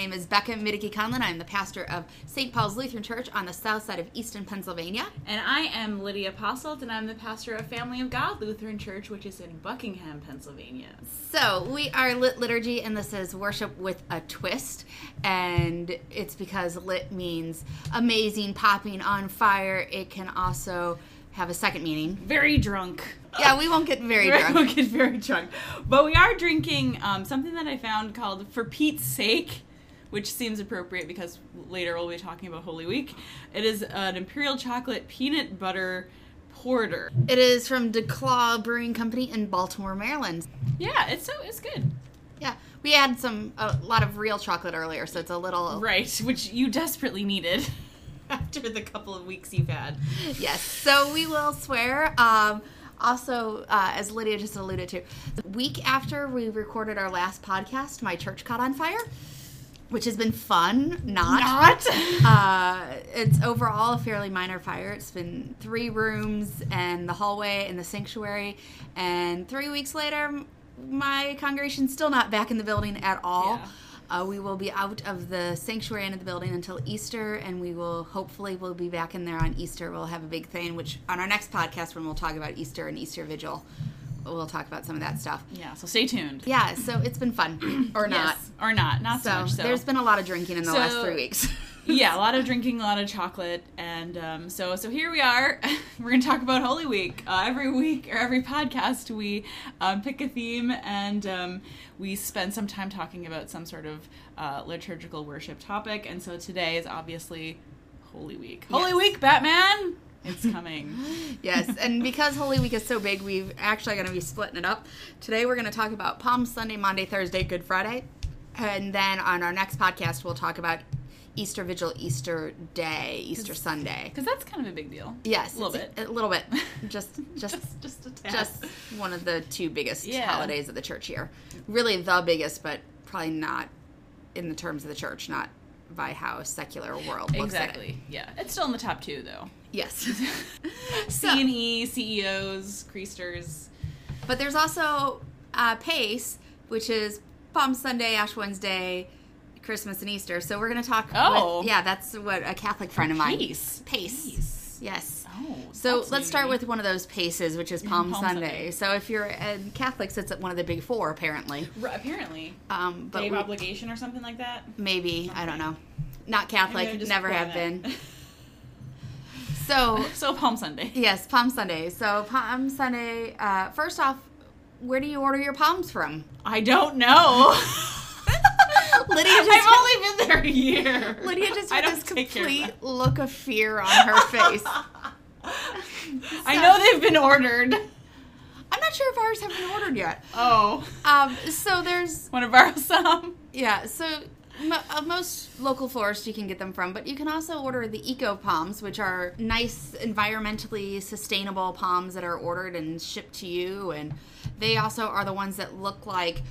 name is Becca Middicky Conlon. I'm the pastor of St. Paul's Lutheran Church on the south side of Easton, Pennsylvania. And I am Lydia Posselt, and I'm the pastor of Family of God Lutheran Church, which is in Buckingham, Pennsylvania. So, we are Lit Liturgy, and this is worship with a twist. And it's because lit means amazing, popping, on fire. It can also have a second meaning. Very drunk. Yeah, we won't get very drunk. We won't get very drunk. But we are drinking um, something that I found called For Pete's Sake, which seems appropriate because later we'll be talking about Holy Week. It is an Imperial Chocolate Peanut Butter Porter. It is from DuClaw Brewing Company in Baltimore, Maryland. Yeah, it's so it's good. Yeah, we had some a lot of real chocolate earlier, so it's a little Right, which you desperately needed after the couple of weeks you've had. yes. So we will swear. Um, also, uh, as Lydia just alluded to, the week after we recorded our last podcast, my church caught on fire, which has been fun. Not. Not. Uh, it's overall a fairly minor fire. It's been three rooms and the hallway and the sanctuary, and three weeks later, my congregation's still not back in the building at all. Yeah. Uh, we will be out of the sanctuary and of the building until Easter, and we will hopefully we'll be back in there on Easter. We'll have a big thing, which on our next podcast when we'll talk about Easter and Easter Vigil, we'll talk about some of that stuff. yeah, so stay tuned. Yeah, so it's been fun, or not. Yes, or not, not so, So, much. So there's been a lot of drinking in the So- last three weeks. yeah, a lot of drinking, a lot of chocolate, and um, so so here we are. We're gonna talk about Holy Week. Uh, every week or every podcast, we um, pick a theme and um, we spend some time talking about some sort of uh, liturgical worship topic. And so today is obviously Holy Week. Holy Yes. Week, Batman! It's coming. yes, and because Holy Week is so big, we've actually going to be splitting it up. Today we're going to talk about Palm Sunday, Maundy, Thursday, Good Friday, and then on our next podcast we'll talk about Easter Vigil, Easter Day, Easter Sunday. Because that's kind of a big deal. Yes, A little bit. A little bit. Just, just, Just, just a tad. just one of the two biggest Yeah. holidays of the church here. Really, the biggest, but probably not in the terms of the church, not by how secular world looks at it. Exactly. Yeah. It's still in the top two, though. Yes. C and E, CEOs, Creasters. But there's also uh, Pace, which is Palm Sunday, Ash Wednesday, Christmas, and Easter. So we're going to talk. Oh. with- yeah, that's what a Catholic friend of mine. Pace. Pace. Pace. Yes. Oh. So let's start with one of those paces, which is Palm, Palm Sunday. Sunday. So if you're a Catholic, it's one of the big four, apparently. R- apparently. Um, but Day we- obligation or something like that. maybe I don't know. Not Catholic, never have that. been. So So Palm Sunday. yes, Palm Sunday. So Palm Sunday. Uh, first off, where do you order your palms from? I don't know. Lydia just I've only been there a year. Lydia just had this take care of complete look of fear on her face. I know they've been ordered. I'm not sure if ours have been ordered yet. Oh, Um, so there's want to borrow some? yeah. So most local florists you can get them from, but you can also order the eco palms, which are nice, environmentally sustainable palms that are ordered and shipped to you, and they also are the ones that look like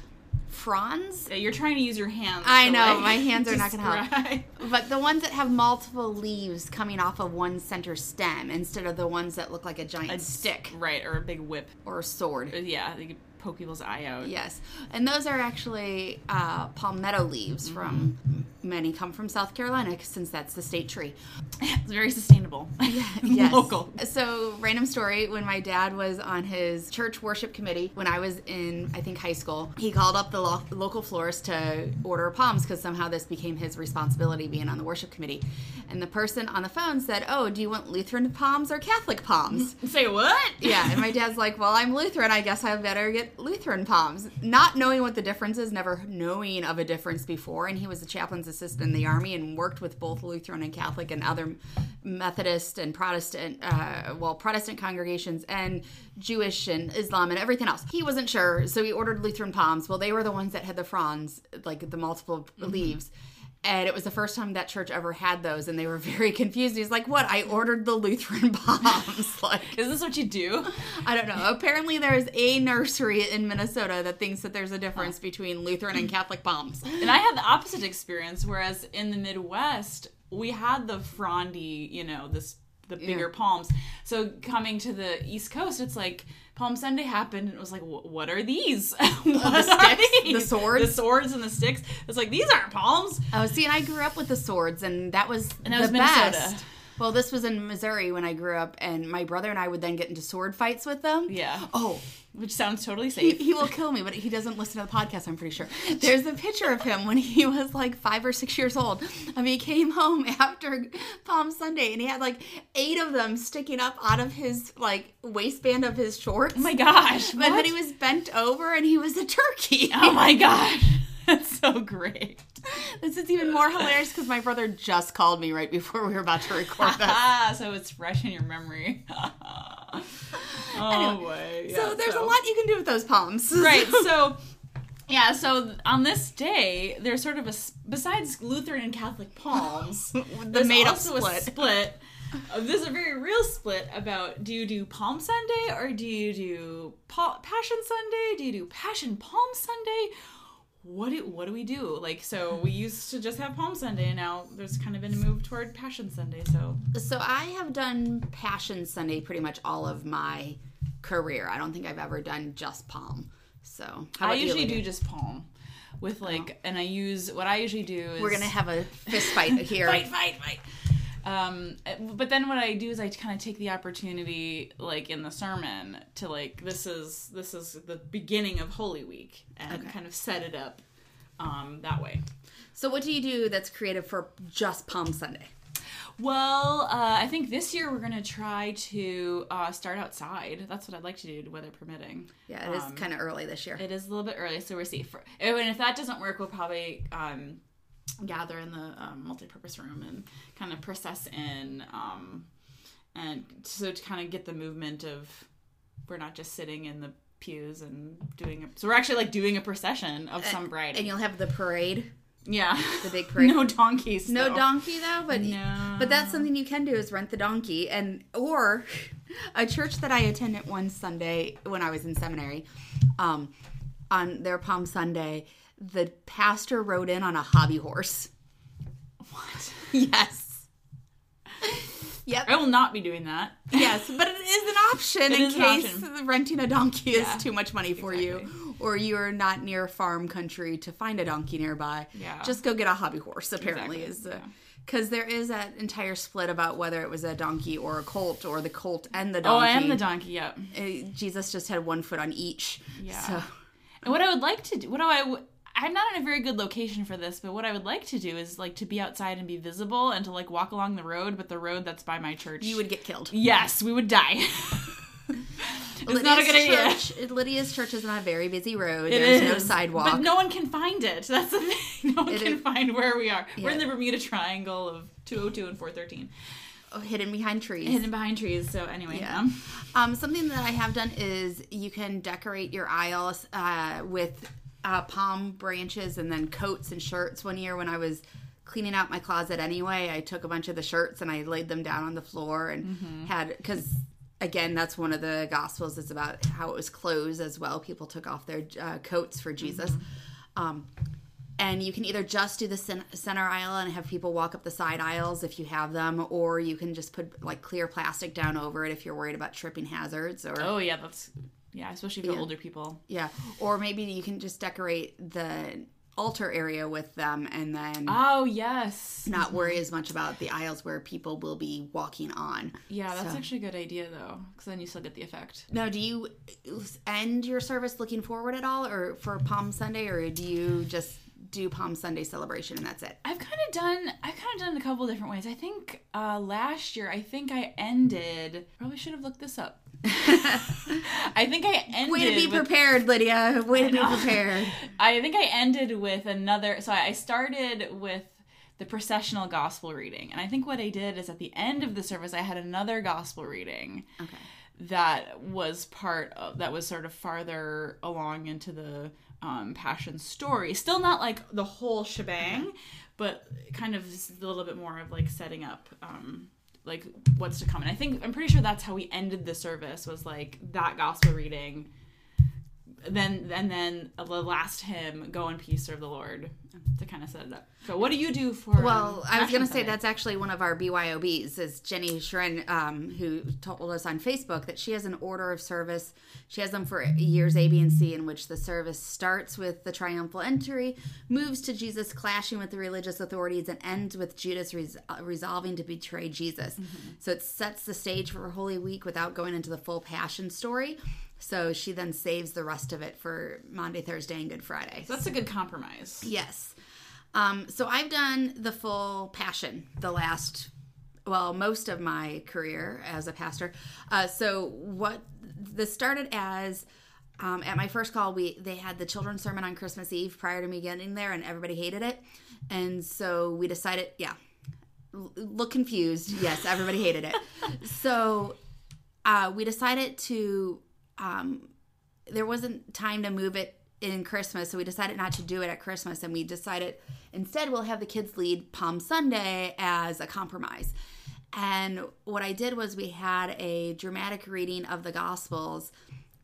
fronds. Yeah, You're trying to use your hands. I to, know, like, my hands are not gonna help. But the ones that have multiple leaves coming off of one center stem instead of the ones that look like a giant A stick right, or a big whip. or a sword. Uh, Yeah, could poke people's eye out. Yes, and those are actually uh, palmetto leaves from many come from South Carolina since that's the state tree. It's very sustainable. Yes. Local. So, random story when my dad was on his church worship committee when I was in, I think, high school, he called up the lo- local florist to order palms because somehow this became his responsibility being on the worship committee. And the person on the phone said, Oh, do you want Lutheran palms or Catholic palms? Say what? Yeah, and my dad's like, "Well, I'm Lutheran. I guess I better get Lutheran palms." Not knowing what the difference is, never knowing of a difference before, and he was a chaplain's assistant in the army and worked with both Lutheran and Catholic and other Methodist and Protestant, uh, well, Protestant congregations and Jewish and Islam and everything else. He wasn't sure, so he ordered Lutheran palms. Well, they were the ones that had the fronds, like the multiple leaves. And it was the first time that church ever had those, and they were very confused. He's like, "What? I ordered the Lutheran bombs like, Is this what you do? I don't know. Apparently, there's a nursery in Minnesota that thinks that there's a difference between Lutheran and Catholic bombs And I had the opposite experience, whereas in the Midwest, we had the frondy, you know, this the bigger palms. So coming to the East Coast, it's like Palm Sunday happened, and it was like, what are these? Oh, what are sticks? these? The swords? the swords, and the sticks. It's like these aren't palms. Oh, see, and I grew up with the swords, and that was And that the was Minnesota. best. Well, this was in Missouri when I grew up, and my brother and I would then get into sword fights with them. Yeah, Oh, which sounds totally safe. he will kill me, but he doesn't listen to the podcast, I'm pretty sure. There's a picture of him when he was like five or six years old. I mean, he came home after Palm Sunday, and he had like eight of them sticking up out of his like waistband of his shorts. Oh my gosh! And then he was bent over, and he was a turkey. Oh my gosh! That's so great. This is even more hilarious because my brother just called me right before we were about to record this. Ah, so it's fresh in your memory. oh boy. so yeah, there's a lot you can do with those palms. right. So yeah. So on this day, there's sort of a besides Lutheran and Catholic palms, the made up also split. a split. Uh, there's a very real split about do you do Palm Sunday or do you do pa- Passion Sunday? Do you do Passion Palm Sunday? What do what do we do? Like so, we used to just have Palm Sunday, and now there's kind of been a move toward Passion Sunday. So So I have done Passion Sunday pretty much all of my career. I don't think I've ever done just Palm. So I usually do just Palm, with like, oh. and I use what I usually do is We're gonna have a fist fight here. fight, fight, fight. Um, but then what I do is I kind of take the opportunity, like in the sermon, to like this is this is the beginning of Holy Week, and Okay. kind of set it up um, that way. So what do you do that's creative for just Palm Sunday? Well, uh, I think this year we're gonna try to uh, start outside. That's what I'd like to do, weather permitting. Yeah, it is Um, kind of early this year. It is a little bit early, so we'll see. For, and if that doesn't work, we'll probably um, gather in the um, multi-purpose room and kind of process in, um, and so to kind of get the movement of we're not just sitting in the pews and doing a. So we're actually like doing a procession of some variety. and you'll have the parade, yeah, the big parade. no donkeys. No though. donkey though, but No. but that's something you can do is rent the donkey and or a church that I attended one Sunday when I was in seminary, um, on their Palm Sunday, the pastor rode in on a hobby horse. What? Yes. Yep. I will not be doing that. Yes, but it is an option It in is an case renting a donkey Yeah. is too much money for you, or you're not near farm country to find a donkey nearby. Yeah. just go get a hobby horse. Apparently, Exactly, is yeah. because there is that entire split about whether it was a donkey or a colt, or the colt and the Oh, donkey. I am the donkey. Yep. Uh, Jesus just had one foot on each. Yeah. So And what I would like to do, what do I, w- I'm not in a very good location for this, but what I would like to do is like to be outside and be visible and to like walk along the road, but the road that's by my church. you would get killed. Yes, we would die. it's not a good idea. Lydia's church is on a very busy road. It There's no sidewalk. But no one can find it. That's the thing. No one It can is- find where we are. We're in the Bermuda Triangle of 202 and 413, hidden behind trees. hidden behind trees. So anyway, Yeah. um, Um, something that I have done is you can decorate your aisles uh, with uh, palm branches and then coats and shirts. One year when I was cleaning out my closet anyway, I took a bunch of the shirts and I laid them down on the floor and Mm-hmm. had because again that's one of the gospels is about how it was clothes as well. People took off their uh, coats for Jesus. Mm-hmm. Um, and you can either just do the center aisle and have people walk up the side aisles if you have them, or you can just put like clear plastic down over it if you're worried about tripping hazards. Or oh yeah, that's yeah, especially for Yeah. older people. yeah, or maybe you can just decorate the altar area with them, and then Oh yes, not worry as much about the aisles where people will be walking on. yeah, that's So- actually a good idea though, because then you still get the effect. Now, do you end your service looking forward at all, or for Palm Sunday, or do you just do Palm Sunday celebration and that's it? I've kind of done. I've kind of done it a couple different ways. I think uh, last year, I think I ended. Probably should have looked this up. I think I ended. Way to be with- prepared, Lydia. Way to be prepared. I think I ended with another. So I started with the processional gospel reading, and I think what I did is at the end of the service, I had another gospel reading Okay. that was part of that was sort of farther along into the um, passion story. Still not like the whole shebang, but kind of a little bit more of like setting up. Um, like what's to come. And i think i'm pretty sure that's how we ended the service was like that gospel reading then and then the last hymn, "Go in peace, serve the Lord," to kind of set it up. So, what do you do for? Well, um, I was going to say that's actually one of our BYOBs is Jenny Schrin, um, who told us on Facebook that she has an order of service. She has them for years A, B, and C, in which the service starts with the triumphal entry, moves to Jesus clashing with the religious authorities, and ends with Judas res- resolving to betray Jesus. So it sets the stage for Holy Week without going into the full Passion story. So she then saves the rest of it for Maundy, Thursday, and Good Friday. So that's a good compromise. Yes. Um, so I've done the full passion the last, well, most of my career as a pastor. Uh, so what this started as um, at my first call, we they had the children's sermon on Christmas Eve prior to me getting there, and everybody hated it, and so we decided, yeah, l- look confused. Yes, everybody hated it. so uh, we decided to um, there wasn't time to move it in Christmas, so we decided not to do it at Christmas, and we decided instead we'll have the kids lead Palm Sunday as a compromise. And what I did was we had a dramatic reading of the Gospels,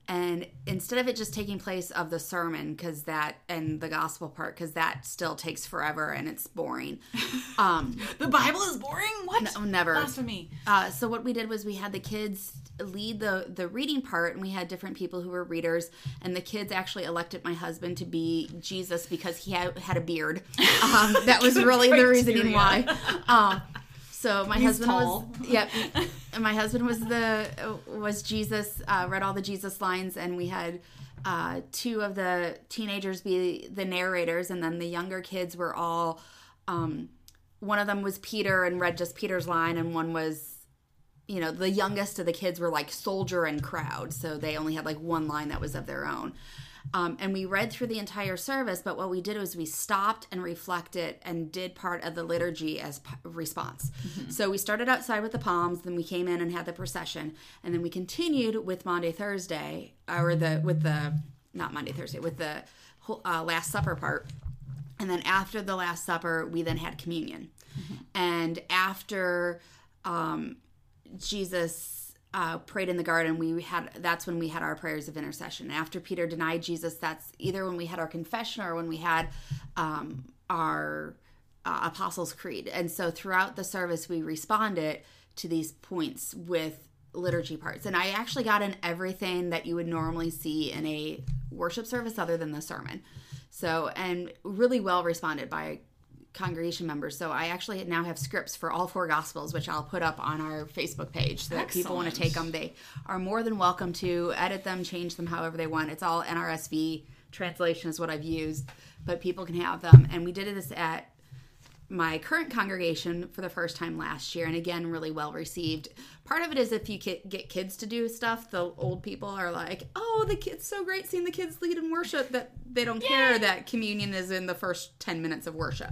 and instead of it just taking place of the sermon, because that and the gospel part, because that still takes forever and it's boring. Um, The Bible is boring. What? no, never. Blasphemy. Uh, so what we did was we had the kids lead the the reading part, and we had different people who were readers, and the kids actually elected my husband to be Jesus because he had, had a beard. Um, that was really the reasoning why. Um, so my He's husband tall. was yep, and my husband was the was Jesus. Uh, read all the Jesus lines, and we had. Uh, two of the teenagers be the narrators, and then the younger kids were all um, one of them was Peter and read just Peter's line, and one was, you know, the youngest of the kids were like soldier and crowd, so they only had like one line that was of their own. Um, and we read through the entire service, but what we did was we stopped and reflected and did part of the liturgy as p- response. So we started outside with the palms, then we came in and had the procession, and then we continued with Maundy, Thursday, or the with the not Maundy, Thursday, with the whole- uh, Last Supper part. And then after the Last Supper, we then had communion. And after um, Jesus uh, prayed in the garden, we had that's when we had our prayers of intercession. After Peter denied Jesus, that's either when we had our confession or when we had um, our uh, Apostles' Creed. And so throughout the service, we responded to these points with liturgy parts. And I actually got in everything that you would normally see in a worship service other than the sermon. So, and really well responded by congregation members. So I actually now have scripts for all four gospels, which I'll put up on our Facebook page so that people want to take them. They are more than welcome to edit them, change them however they want. It's all NRSV translation is what I've used, but people can have them. And we did this at my current congregation for the first time last year and again really well received part of it is if you get kids to do stuff the old people are like oh the kids so great seeing the kids lead in worship that they don't care that communion is in the first 10 minutes of worship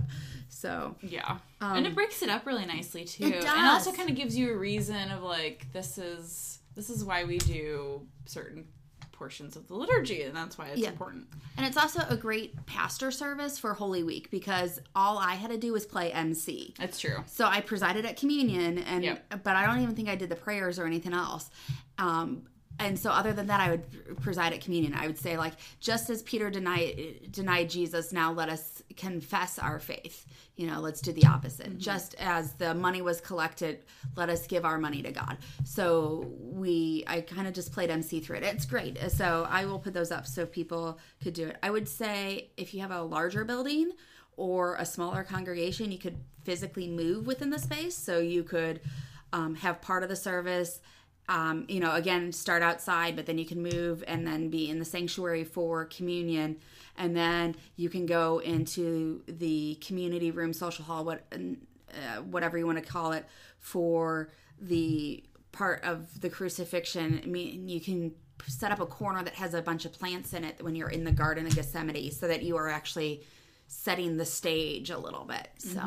so Yeah. and it breaks it up really nicely too. Um, It And also kind of gives you a reason of like this is this is why we do certain portions of the liturgy and that's why it's Yeah. important. and it's also a great pastor service for holy week because all i had to do was play mc That's true. So I presided at communion, and Yep. but I don't even think I did the prayers or anything else. Um, and so other than that, I would preside at communion. I would say like, just as Peter denied denied Jesus, now let us confess our faith. You know, let's do the opposite. Just as the money was collected, let us give our money to God. So we, I kind of just played MC through it. It's great. So I will put those up so people could do it. I would say if you have a larger building or a smaller congregation, you could physically move within the space. So you could um, have part of the service, um, you know, again, start outside, but then you can move and then be in the sanctuary for communion. And then you can go into the community room, social hall, what, uh, whatever you want to call it, for the part of the crucifixion. I mean, you can set up a corner that has a bunch of plants in it when you're in the Garden of Gethsemane so that you are actually setting the stage a little bit. So,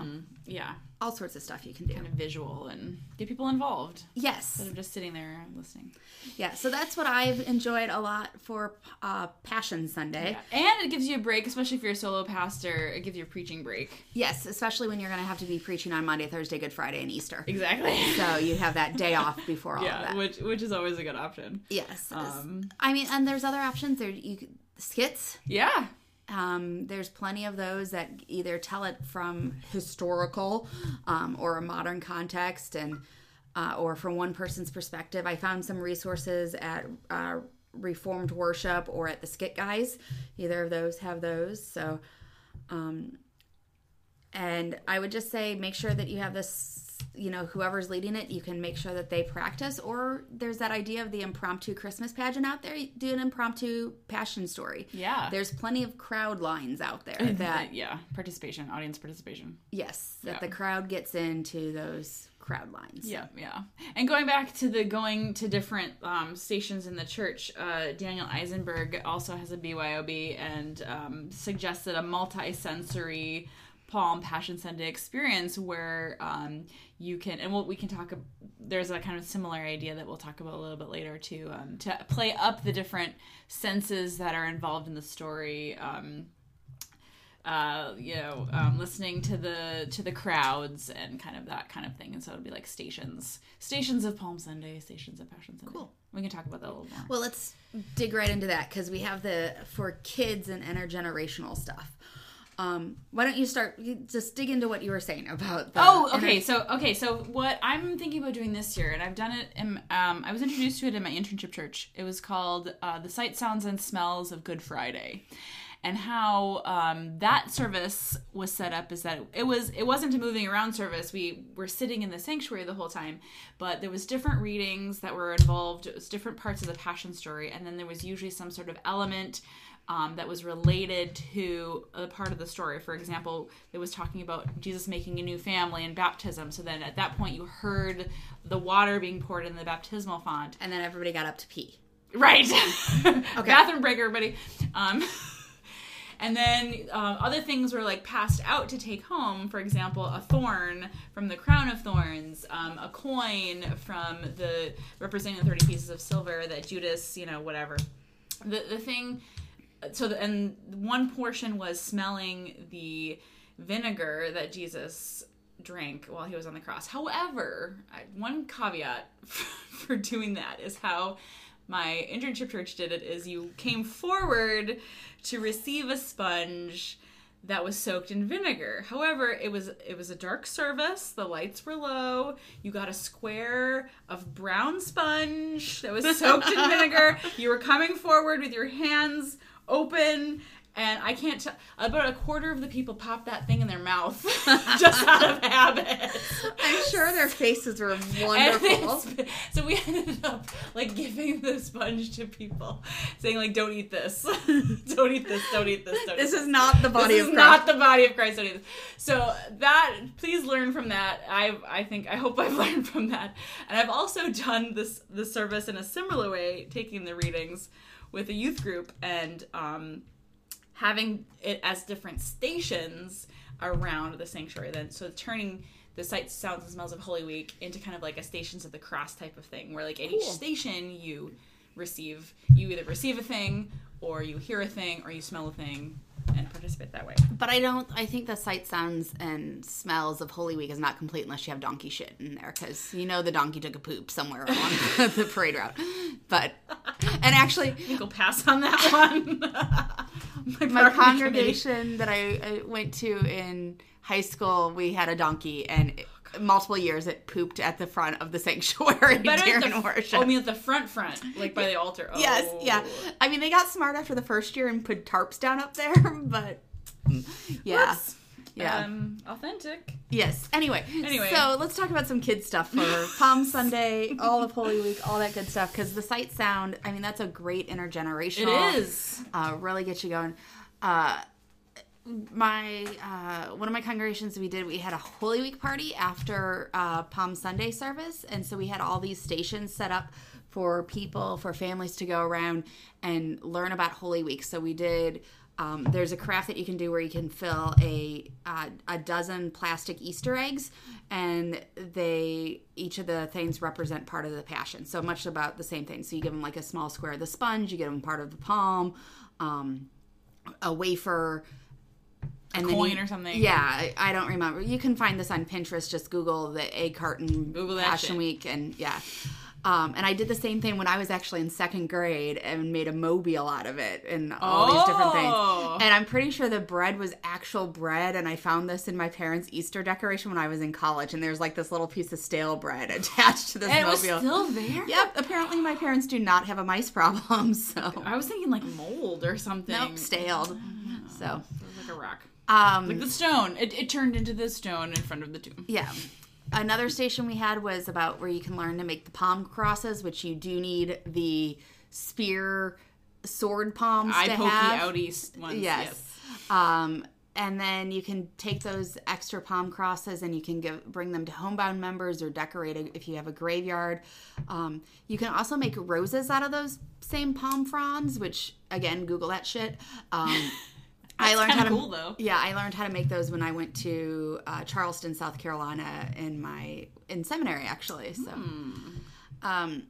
Yeah. all sorts of stuff you can do. Kind of visual and get people involved Yes. instead of just sitting there listening. Yeah. So that's what I've enjoyed a lot for uh, Passion Sunday. And it gives you a break, especially if you're a solo pastor. It gives you a preaching break. Yes, especially when you're going to have to be preaching on Maundy, Thursday, Good Friday, and Easter. Exactly. So you have that day off before all yeah, that. which which is always a good option. Yes. Um, I mean, and there's other options. There, you skits. Yeah. Um, there's plenty of those that either tell it from historical um, or a modern context and uh, or from one person's perspective. I found some resources at uh, Reformed Worship or at the Skit Guys. Either of those have those. So, um, and I would just say make sure that you have this you know whoever's leading it you can make sure that they practice or there's that idea of the impromptu christmas pageant out there You do an impromptu passion story Yeah. there's plenty of crowd lines out there that yeah, participation, audience participation. yes that Yeah. the crowd gets into those crowd lines Yeah, yeah. And going back to the going to different um, stations in the church, uh, Daniel Eisenberg also has a BYOB and um, suggested a multi-sensory Palm Passion Sunday experience where um, you can, and what we can talk. There's a kind of similar idea that we'll talk about a little bit later to um, to play up the different senses that are involved in the story. Um, uh, you know, um, listening to the to the crowds and kind of that kind of thing. And so it'd be like stations, stations of Palm Sunday, stations of Passion Sunday. Cool. We can talk about that a little more. Well, let's dig right into that because we have the for kids and intergenerational stuff. Um, why don't you start? Just dig into what you were saying about. The Oh, okay. So, okay. So, what I'm thinking about doing this year, and I've done it. In, um, I was introduced to it in my internship church. It was called uh, "The Sight, Sounds, and Smells of Good Friday," and how um, that service was set up is that it was it wasn't a moving around service. We were sitting in the sanctuary the whole time, but there was different readings that were involved. It was different parts of the Passion story, and then there was usually some sort of element um, that was related to a part of the story. For example, it was talking about Jesus making a new family and baptism. So then at that point, you heard the water being poured in the baptismal font. and then everybody got up to pee. Right. okay. Bathroom break, everybody. Um, and then um, other things were like passed out to take home. For example, a thorn from the crown of thorns, um, a coin from the representing the thirty pieces of silver that Judas, you know, whatever. The the thing. So the, and one portion was smelling the vinegar that Jesus drank while he was on the cross. However, one caveat for doing that is how my internship church did it is you came forward to receive a sponge that was soaked in vinegar. However, it was it was a dark service. The lights were low. You got a square of brown sponge that was soaked in vinegar. You were coming forward with your hands open and I can't tell. About a quarter of the people pop that thing in their mouth just out of habit. I'm sure their faces were wonderful. so we ended up like giving the sponge to people, saying like, "Don't eat this, don't eat this, don't eat this, don't." This eat is not the body of Christ. this of is Christ. not the body of Christ. Don't eat this. So that please learn from that. I I think I hope I've learned from that, and I've also done this the service in a similar way, taking the readings with a youth group and um, having it as different stations around the sanctuary. Then so turning the sights, sounds, and smells of Holy Week into kind of like a Stations of the Cross type of thing, where like at each station you receive you either receive a thing or you hear a thing or you smell a thing and participate that way. But I don't. I think the sight, sounds, and smells of Holy Week is not complete unless you have donkey shit in there, because you know the donkey took a poop somewhere along the parade route. But and actually, I think we'll pass on that one. my property congregation that I, I went to in high school, we had a donkey, and oh, multiple years it pooped at the front of the sanctuary Better during the, worship. Oh, I mean at the front front, like by the altar. Oh. Yes, yeah. Oh. I mean, they got smart after the first year and put tarps down up there, but mm. yeah, Whoops. Yeah, Um, authentic. yes. Anyway, Anyway. so let's talk about some kid stuff for Palm Sunday, all of Holy Week, all that good stuff. Because the sight sound, I mean, that's a great intergenerational. It is. uh, really get you going. Uh, my uh, one of my congregations we did we had a Holy Week party after uh, Palm Sunday service, and so we had all these stations set up for people for families to go around and learn about Holy Week. So we did. Um, there's a craft that you can do where you can fill a uh, a dozen plastic Easter eggs, and they each of the things represent part of the Passion. So much about the same thing. So you give them like a small square of the sponge, you give them part of the palm, um, a wafer, and then coin you- or something. Yeah, I, don't remember. You can find this on Pinterest. Just Google the egg carton Google Passion. Week, and yeah. Um, and I did the same thing when I was actually in second grade and made a mobile out of it and all these different things. Oh. And I'm pretty sure the bread was actual bread. And I found this in my parents' Easter decoration when I was in college. And there's like this little piece of stale bread attached to this And it was mobile. still there. Yep. Apparently, my parents do not have a mice problem. So I was thinking like mold or something. nope, staled. So It was like a rock. um, Like the stone. It, it turned into the stone in front of the tomb. Yeah. Another station we had was about where you can learn to make the palm crosses, which you do need the spear sword palms Eye to pokey have. outy ones. Yes. Um, and then you can take those extra palm crosses and you can give, bring them to homebound members or decorate a, if you have a graveyard. Um, you can also make roses out of those same palm fronds, which again, Google that shit. Um, I learned how to cool, though. yeah, I learned how to make those when I went to uh, Charleston, South Carolina, in my in seminary actually. So, Hmm. um,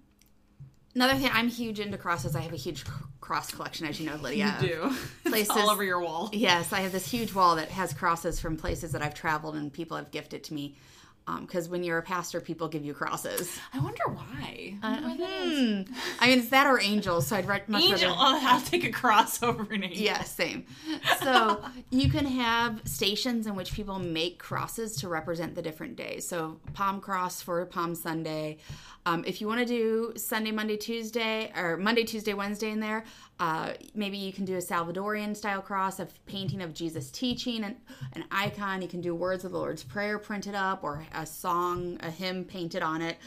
another thing, I'm huge into crosses. I have a huge cross collection, as you know, Lydia. You do. Places- all over your wall. Yes, I have this huge wall that has crosses from places that I've traveled and people have gifted to me. Because when you're a pastor, people give you crosses. I wonder why. I wonder hmm. I mean, it's that or angels. So I'd re- much Angel. rather. Oh, I'll take a cross over an angel. Yeah, same. So you can have stations in which people make crosses to represent the different days. So Palm Cross for Palm Sunday. Um, if you want to do Sunday, Monday, Tuesday, or Monday, Tuesday, Wednesday in there, uh, maybe you can do a Salvadorian style cross, a painting of Jesus teaching, and an icon. You can do words of the Lord's Prayer printed up, or a song, a hymn painted on it.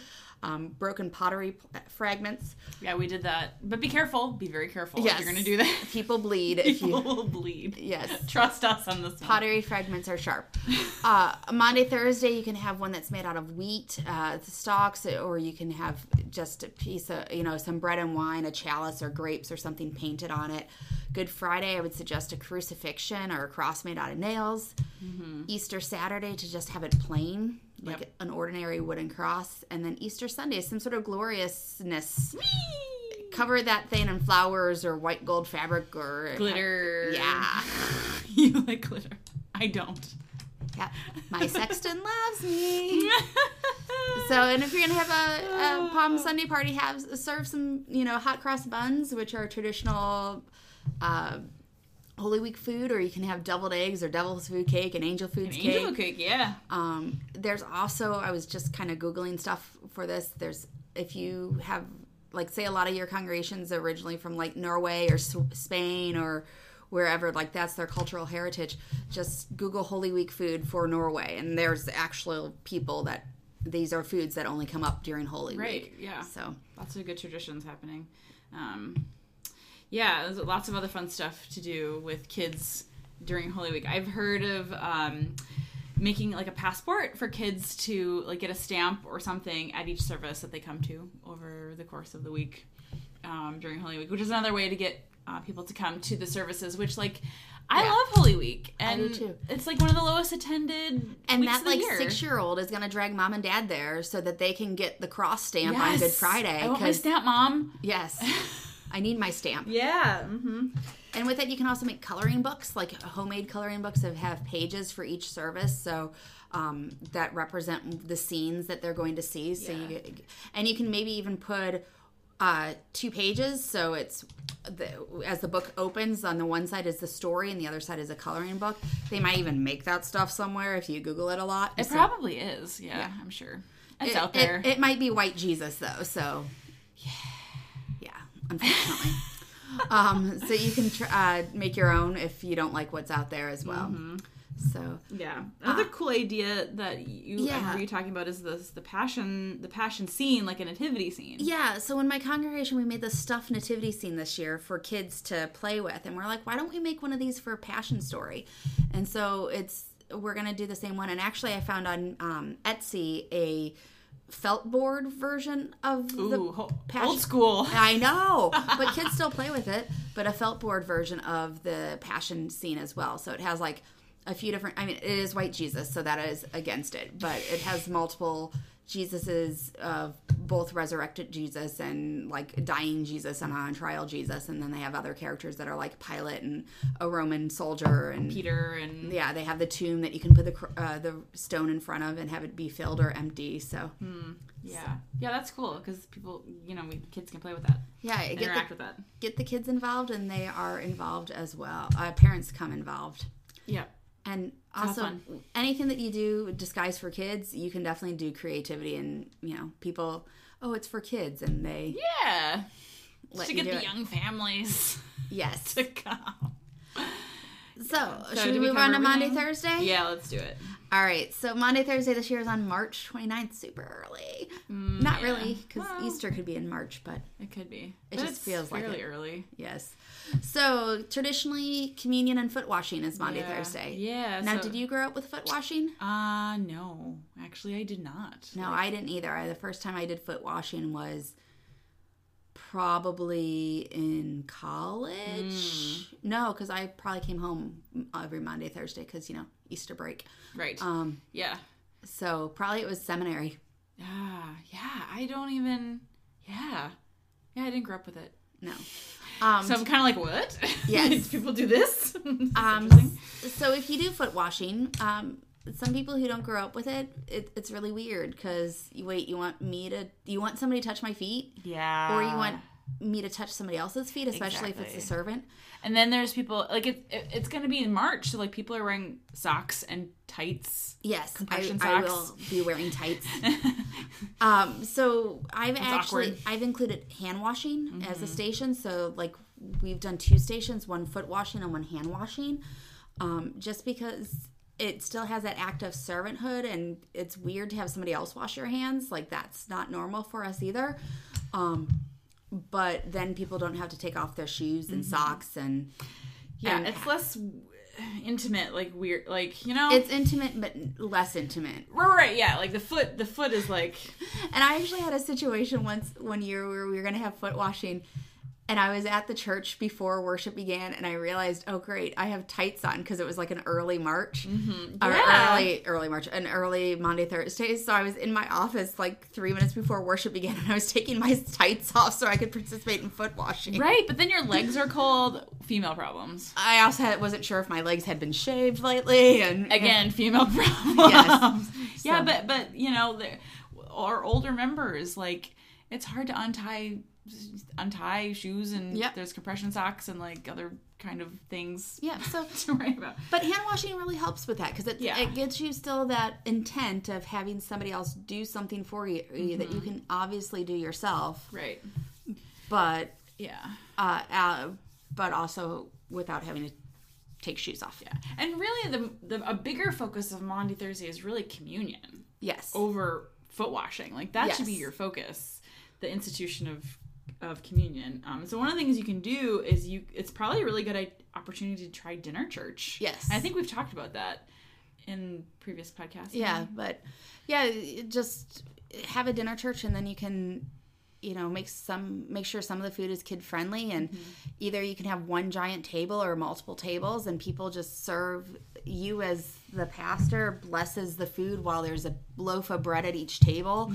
Um, broken pottery p- fragments. Yeah, we did that. But be careful. Be very careful Yes. if you're going to do that. People bleed if People you. will bleed. Yes. Trust us on this one. pottery fragments are sharp. Uh, Maundy, Thursday, you can have one that's made out of wheat uh, stalks, or you can have just a piece of, you know, some bread and wine, a chalice or grapes or something painted on it. Good Friday, I would suggest a crucifixion or a cross made out of nails. Mm-hmm. Easter Saturday, to just have it plain, like Yep. an ordinary wooden cross. And then Easter Sunday, some sort of gloriousness. Cover that thing in flowers or white gold fabric or Glitter. Yeah. you like glitter. I don't. Yeah, my sexton loves me. So, and if you're gonna have a, a oh. Palm Sunday party, have serve some, you know, hot cross buns, which are traditional uh, Holy Week food, or you can have deviled eggs or devil's food cake and angel food cake. angel cake, yeah. Um, there's also, I was just kind of googling stuff for this. There's if you have like say a lot of your congregations originally from like Norway or S- Spain or wherever like that's their cultural heritage just google holy week food for norway and there's actual people that these are foods that only come up during holy Right, week yeah. so Lots of good traditions happening. Um, yeah, there's lots of other fun stuff to do with kids during Holy Week. I've heard of um, making like a passport for kids to like get a stamp or something at each service that they come to over the course of the week um, during Holy Week, which is another way to get uh, people to come to the services. Which like I Yeah. love Holy Week, and do too. it's like one of the lowest attended and that like year. six year old is going to drag mom and dad there so that they can get the cross stamp on good friday I want my stamp, mom. yes i need my stamp Yeah. Mm-hmm. And with it, you can also make coloring books, like homemade coloring books that have pages for each service, so um, that represent the scenes that they're going to see. So Yeah. get, and you can maybe even put uh, two pages, so it's the, as the book opens, on the one side is the story, and the other side is a coloring book. They might even make that stuff somewhere if you Google it a lot. It So probably is. Yeah, I'm sure. It's it- out there. It, it might be white Jesus though, so yeah, unfortunately. um, so you can tr- uh, make your own if you don't like what's out there as well. Mm-hmm. So yeah. Another cool idea that you Yeah. remember you talking about is this the passion the passion scene, like a nativity scene. yeah, so in my congregation we made the stuffed nativity scene this year for kids to play with, and we're like, why don't we make one of these for a passion story? And so it's we're gonna do the same one. And actually, I found on um, Etsy a felt board version of Ooh, the ho- passion- old school. I know, but kids still play with it. But a felt board version of the passion scene as well. So it has like a few different. I mean, it is white Jesus, so that is against it. But it has multiple Jesuses of both resurrected Jesus and like dying Jesus and on trial Jesus, and then they have other characters that are like Pilate and a Roman soldier and Peter and yeah, they have the tomb that you can put the uh, the stone in front of and have it be filled or empty. So yeah, yeah, that's cool because people, you know, we, kids can play with that, yeah, get the, interact with that. get the kids involved, and they are involved as well. Uh, parents come involved. Yeah, And also, anything that you do disguise for kids, you can definitely do creativity and you know people. Oh, it's for kids, and they yeah. to get the it. young families Yes. to come. So, So should we move on to Maundy. Thursday? Yeah, let's do it. All right. So Maundy, Thursday this year is on March 29th, super early. Not yeah. really, because Well. Easter could be in March, but It could be. It But just feels like it. early. yes. So traditionally, communion and foot washing is Maundy, Yeah. Thursday. Yeah. Now, so- did you grow up with foot washing? Uh no. Actually, I did not. No, I didn't either. I, the first time I did foot washing was probably in college. No, because I probably came home every Maundy, Thursday, because you know Easter break. Right. Um, yeah. so probably it was seminary. Yeah. yeah. I don't even. Yeah. Yeah, I didn't grow up with it. No. Um, So I'm kind of like, what? Yes. People do this. This Um, so if you do foot washing, um, some people who don't grow up with it, it it's really weird because you wait, you want me to, you want somebody to touch my feet, yeah. or you want me to touch somebody else's feet, especially if it's Exactly. a servant. And then there's people like it, it. It's going to be in March, so like people are wearing socks and tights. Yes, I, Compression I socks. will be wearing tights. um, so I've actually awkward. Mm-hmm. I've included hand washing as a station. So like we've done two stations, one foot washing and one hand washing, um, just because it still has that act of servanthood, and it's weird to have somebody else wash your hands. Like that's not normal for us either. Um, but then people don't have to take off their shoes and mm-hmm. socks and Yeah, and it's less intimate, like weird, like you know. it's intimate but less intimate right, right, yeah. Like the foot, the foot is like And I actually had a situation once one year where we were going to have foot washing, and I was at the church before worship began, and I realized, oh great, I have tights on because it was like an early March, mm-hmm. or Yeah. early early March, an early Maundy Thursday. So I was in my office like three minutes before worship began, and I was taking my tights off so I could participate in foot washing. right, but then your legs are cold. Female problems I also had, wasn't sure if my legs had been shaved lately, and again. Female problems. Yes. yeah, So- but but you know, our older members like it's hard to untie untie shoes and Yep. there's compression socks and like other kind of things yeah, so to worry about. But hand washing really helps with that because it, Yeah. it gives you still that intent of having somebody else do something for you that you can obviously do yourself, Right. but Yeah. uh, uh, but also without having to take shoes off. Yeah. And really the, the a bigger focus of Maundy Thursday is really communion Yes. over foot washing. Like that should be your focus. The institution of of communion. Um, so one of the things you can do is you. It's probably a really good opportunity to try dinner church. Yes. And I think we've talked about that in previous podcasts. Yeah, but yeah, just have a dinner church and then you can you know make some make sure some of the food is kid friendly and either you can have one giant table or multiple tables and people just serve you as the pastor blesses the food while there's a loaf of bread at each table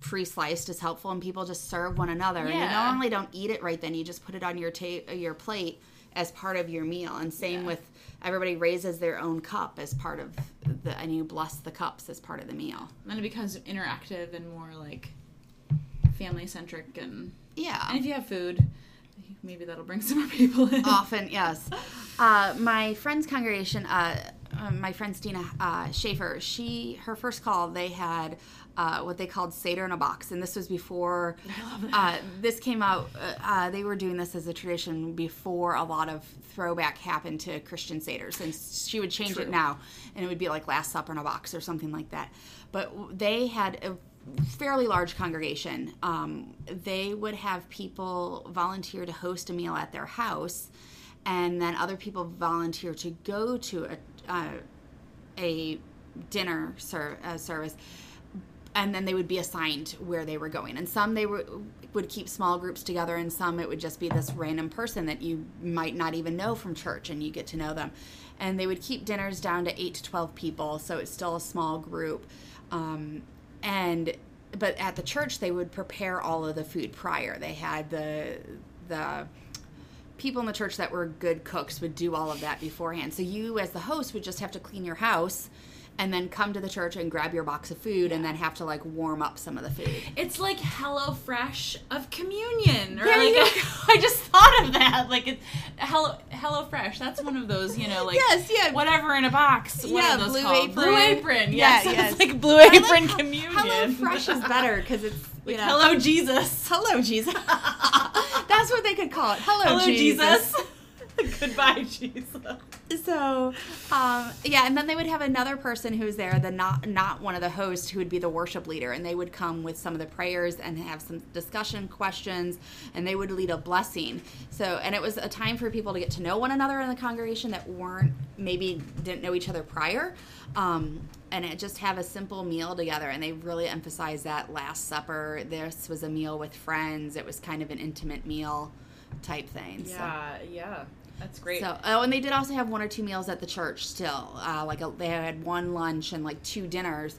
pre-sliced is helpful and people just serve one another and you Yeah. normally don't eat it right then you just put it on your ta- your plate as part of your meal and same Yeah. with everybody raises their own cup as part of the and you bless the cups as part of the meal and Then it becomes interactive and more like family centric and yeah and if you have food, maybe that'll bring some more people in. often yes uh, my friend's congregation uh, uh, my friend stina uh, schaefer she her first call they had uh, what they called seder in a box and this was before I love that. uh, this came out uh, uh, they were doing this as a tradition before a lot of throwback happened to christian seders and she would change True. it now and it would be like last supper in a box or something like that but they had a fairly large congregation um, they would have people volunteer to host a meal at their house and then other people volunteer to go to a, uh, a dinner ser- uh, service and then they would be assigned where they were going and some they were, would keep small groups together and some it would just be this random person that you might not even know from church and you get to know them and they would keep dinners down to 8 to 12 people so it's still a small group um, and but at the church they would prepare all of the food prior. They had the the people in the church that were good cooks would do all of that beforehand. So you as the host would just have to clean your house and then come to the church and grab your box of food and then have to like warm up some of the food. It's like Hello Fresh of communion, or There like I just thought of that. Like it's Hello Hello Fresh. That's one of those, you know, like Yes, yeah. whatever in a box. What Yeah, Blue called? Apron. Blue Apron. Yeah, Yes, yes. it's like Blue I like Apron communion. Hello Fresh is better because it's you know, Hello Jesus. Hello Jesus. That's what they could call it. Hello, Hello Jesus. Jesus. Goodbye Jesus. So, um, yeah, and then they would have another person who's there, the not not one of the hosts, who would be the worship leader, and they would come with some of the prayers and have some discussion questions, and they would lead a blessing. So, and it was a time for people to get to know one another in the congregation that weren't maybe didn't know each other prior, um, and it just have a simple meal together. And they really emphasized that Last Supper. This was a meal with friends. It was kind of an intimate meal type thing. So. Yeah, yeah. That's great. So, oh, and they did also have one or two meals at the church still. Uh, like a, they had one lunch and like two dinners,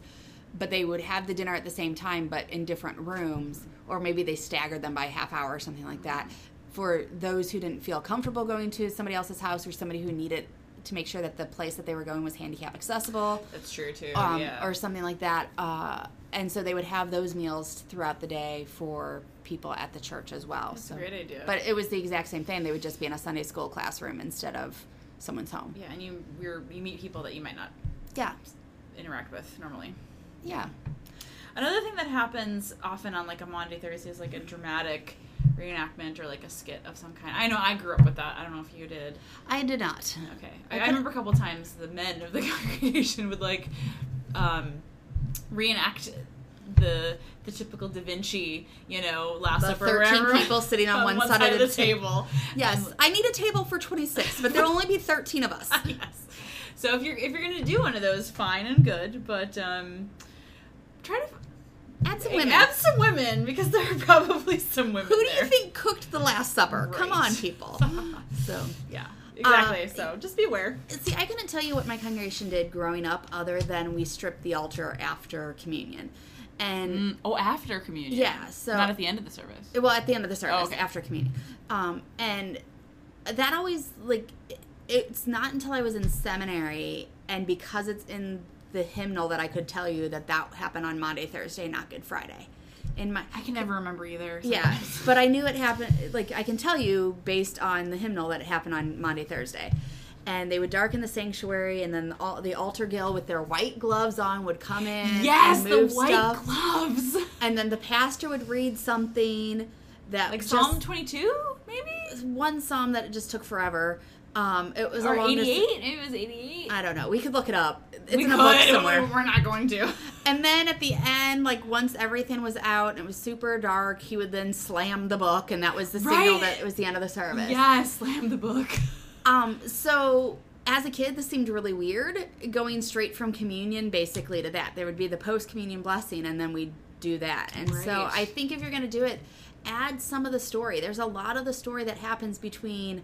but they would have the dinner at the same time, but in different rooms, or maybe they staggered them by half hour or something like that. For those who didn't feel comfortable going to somebody else's house or somebody who needed to make sure that the place that they were going was handicap accessible, That's true too. um, yeah. or something like that. Uh, and so they would have those meals throughout the day for people at the church as well. That's so, a great idea. But it was the exact same thing. They would just be in a Sunday school classroom instead of someone's home. yeah, and you you're, you meet people that you might not Yeah, interact with normally. yeah, Another thing that happens often on like a Maundy Thursday is like a dramatic reenactment or like a skit of some kind. I know I grew up with that. I don't know if you did. I did not. Okay, I I, remember a couple times the men of the congregation would like um, reenact the the typical Da Vinci, you know, Last The Supper. 13 wherever- people sitting on one side of the ta- table. Yes, Um, I need a table for 26, but there'll only be 13 of us. yes. So if you're if you're gonna do one of those, fine and good, but um, try to Add some women. add some women because there are probably some women. Who do there. you think cooked the Last Supper? Come on, people. So, Yeah, exactly. Uh, so just beware. see, I couldn't tell you what my congregation did growing up other than we stripped the altar after communion. And oh, after communion. Yeah, so- not at the end of the service. well at the end of the service Oh, okay. after communion um, and that always like it- it's not until i was in seminary and because it's in the hymnal that i could tell you that that happened on maundy thursday not good friday in my I can never remember either. so- yeah but i knew it happened like i can tell you based on the hymnal that it happened on maundy thursday and they would darken the sanctuary and then the, the altar guild with their white gloves on would come in Yes, the white stuff. gloves. and then the pastor would read something that Like Psalm 22, maybe? one psalm that it just took forever. Um, it was Or 88? It was 88. I don't know. We could look it up. It's we in a could. book somewhere. We're not going to. And then at the end, like once everything was out and it was super dark, he would then slam the book, and that was the signal that it was the end of the service. Yeah, slam the book. Um. So as a kid, this seemed really weird, going straight from communion basically to that. There would be the post communion blessing, and then we'd do that. And so I think if you're going to do it, add some of the story. There's a lot of the story that happens between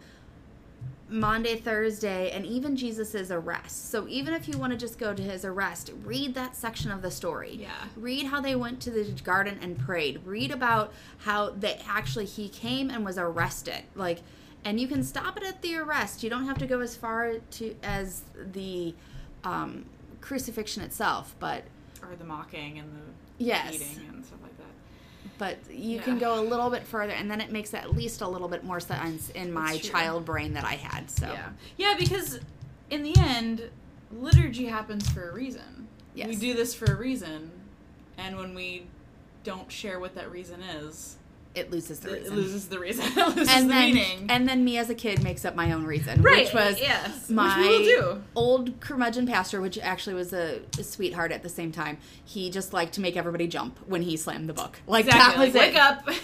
Maundy, Thursday, and even Jesus' arrest. So even if you want to just go to his arrest, read that section of the story. Yeah. Read how they went to the garden and prayed. Read about how they actually he came and was arrested. Like and you can stop it at the arrest. You don't have to go as far to as the um, crucifixion itself, but Or the mocking and the Yes. eating and stuff like that. But you Yeah. can go a little bit further, and then it makes at least a little bit more sense in my child brain that I had. So Yeah. Yeah, because in the end, liturgy happens for a reason. Yes. We do this for a reason, and when we don't share what that reason is, it loses the reason. it loses the reason. it loses and the then, meaning. and then me as a kid makes up my own reason, right. which was yes. my which we will do. old curmudgeon pastor, which actually was a, a sweetheart at the same time. He just liked to make everybody jump when he slammed the book. Like Exactly. that was like, it. Wake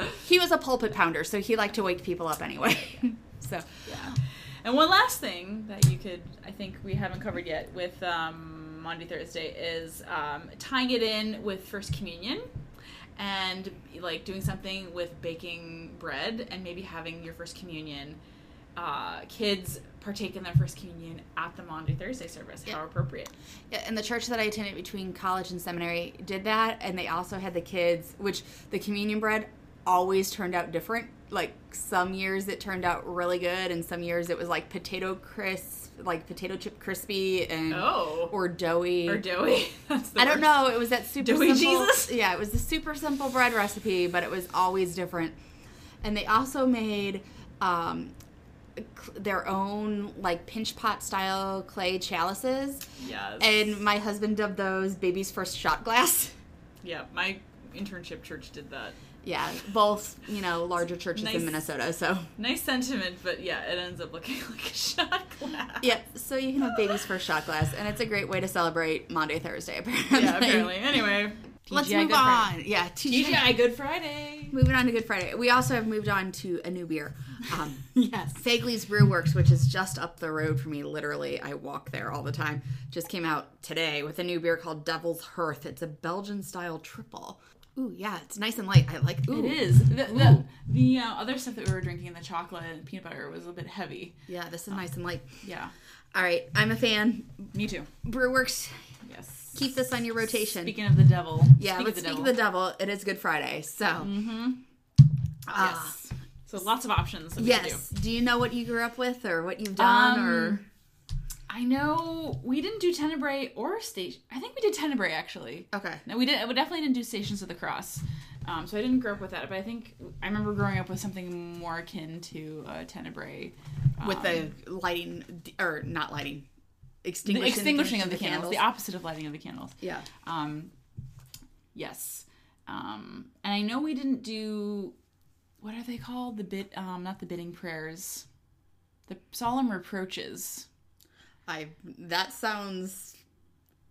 up. He was a pulpit pounder, so he liked to wake people up anyway. so Yeah. And one last thing that you could, I think we haven't covered yet with um, Maundy, Thursday is um, tying it in with First Communion and like doing something with baking bread and maybe having your First Communion uh, kids partake in their first communion at the Maundy Thursday service. How appropriate. Yeah, and the church that I attended between college and seminary did that, and they also had the kids, which the communion bread always turned out different. Like some years it turned out really good, and some years it was like potato crisp, like potato chip crispy, and Oh. or doughy. Or doughy. That's the I don't know. It was that super Doughy simple. Jesus? Yeah, it was the super simple bread recipe, but it was always different. And they also made um, their own like pinch pot style clay chalices. Yes. And my husband dubbed those baby's first shot glass. yeah, my internship church did that. Yeah, both, you know, larger churches Nice. in Minnesota. So, Nice sentiment, but yeah, it ends up looking like a shot glass. yeah, so you can have baby's first shot glass, and it's a great way to celebrate Maundy, Thursday, apparently. Yeah, apparently. Anyway, Let's TGI move Good Friday. on. Yeah, TGI. TGI Good Friday. Moving on to Good Friday. We also have moved on to a new beer. Um, Yes. Fegley's Brew Works, which is just up the road for me. Literally, I walk there all the time. Just came out today with a new beer called Devil's Hearth. It's a Belgian style triple. Ooh, yeah, it's nice and light. I like. Ooh, It is. The, the, the uh, other stuff that we were drinking, the chocolate and peanut butter, was a bit heavy. Yeah, this is nice and light. Yeah. All right, I'm a fan. Me too. Brewworks, Yes. keep this on your rotation. Speaking of the devil. yeah, speak let's of the speak devil. of the devil. It is Good Friday, so. Mm-hmm. ah, Yes. So lots of options. That we can yes. Do you know what you grew up with, or what you've done, Um, or? I know we didn't do Tenebrae or station. I think we did Tenebrae actually. Okay. No, we did. We definitely didn't do Stations of the Cross. Um, so I didn't grow up with that, but I think I remember growing up with something more akin to uh, Tenebrae. with um, the lighting or not lighting the extinguishing, extinguishing of the, candles, the opposite of lighting of the candles. yeah Um, yes, um, and I know we didn't do what are they called? The bit, um, not the bidding prayers, the solemn reproaches. I that sounds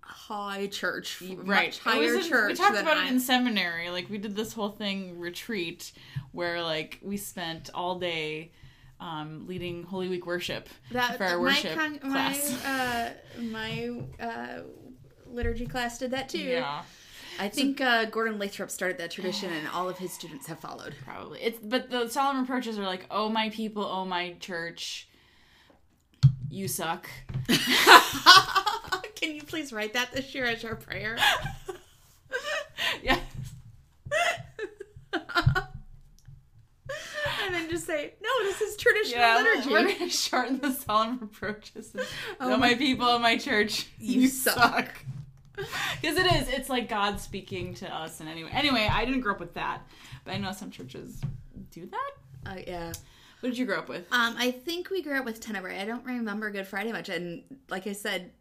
high church much higher in- church We talked about I- it in seminary. Like we did this whole thing retreat where like we spent all day um, leading Holy Week worship that for our my worship con- class. my uh my uh liturgy class did that too yeah, i think uh gordon lathrop started that tradition and all of his students have followed probably. It's but the solemn reproaches are like, "Oh my people, oh my church, you suck." can you please write that this year as our prayer yes. and then just say no this is traditional Yeah, liturgy we're gonna shorten the solemn reproaches. Oh my my- people, oh my church, You suck." Because it is, it's like God speaking to us. And anyway, anyway, I didn't grow up with that, but I know some churches do that. uh, yeah What did you grow up with? Um, I think we grew up with Tenebrae. I don't remember Good Friday much, and like I said,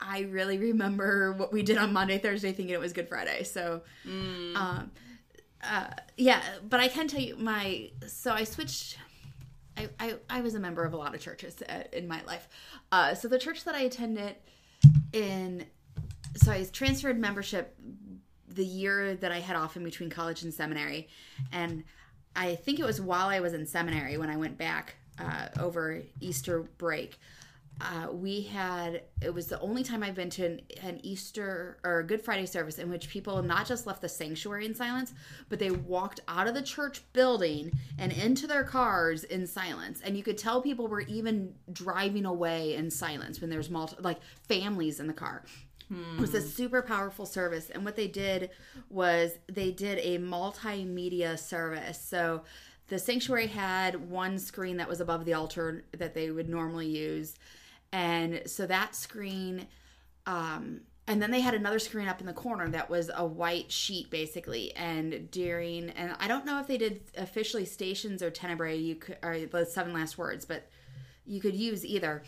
I really remember what we did on Maundy, Thursday, thinking it was Good Friday. So, um, uh, yeah, but I can tell you my. So I switched. I, I, I was a member of a lot of churches uh, in my life. Uh, so the church that I attended in, so I transferred membership the year that I had off in between college and seminary, and I think it was while I was in seminary when I went back uh, over Easter break. Uh, we had it was the only time I've been to an, an Easter or Good Friday service in which people not just left the sanctuary in silence, but they walked out of the church building and into their cars in silence. And you could tell people were even driving away in silence when there's multi like families in the car. It was a super powerful service. And what they did was they did a multimedia service. So the sanctuary had one screen that was above the altar that they would normally use. And so that screen, um, and then they had another screen up in the corner that was a white sheet basically. And during, and I don't know if they did officially stations or tenebrae, you could, or the seven last words, but you could use either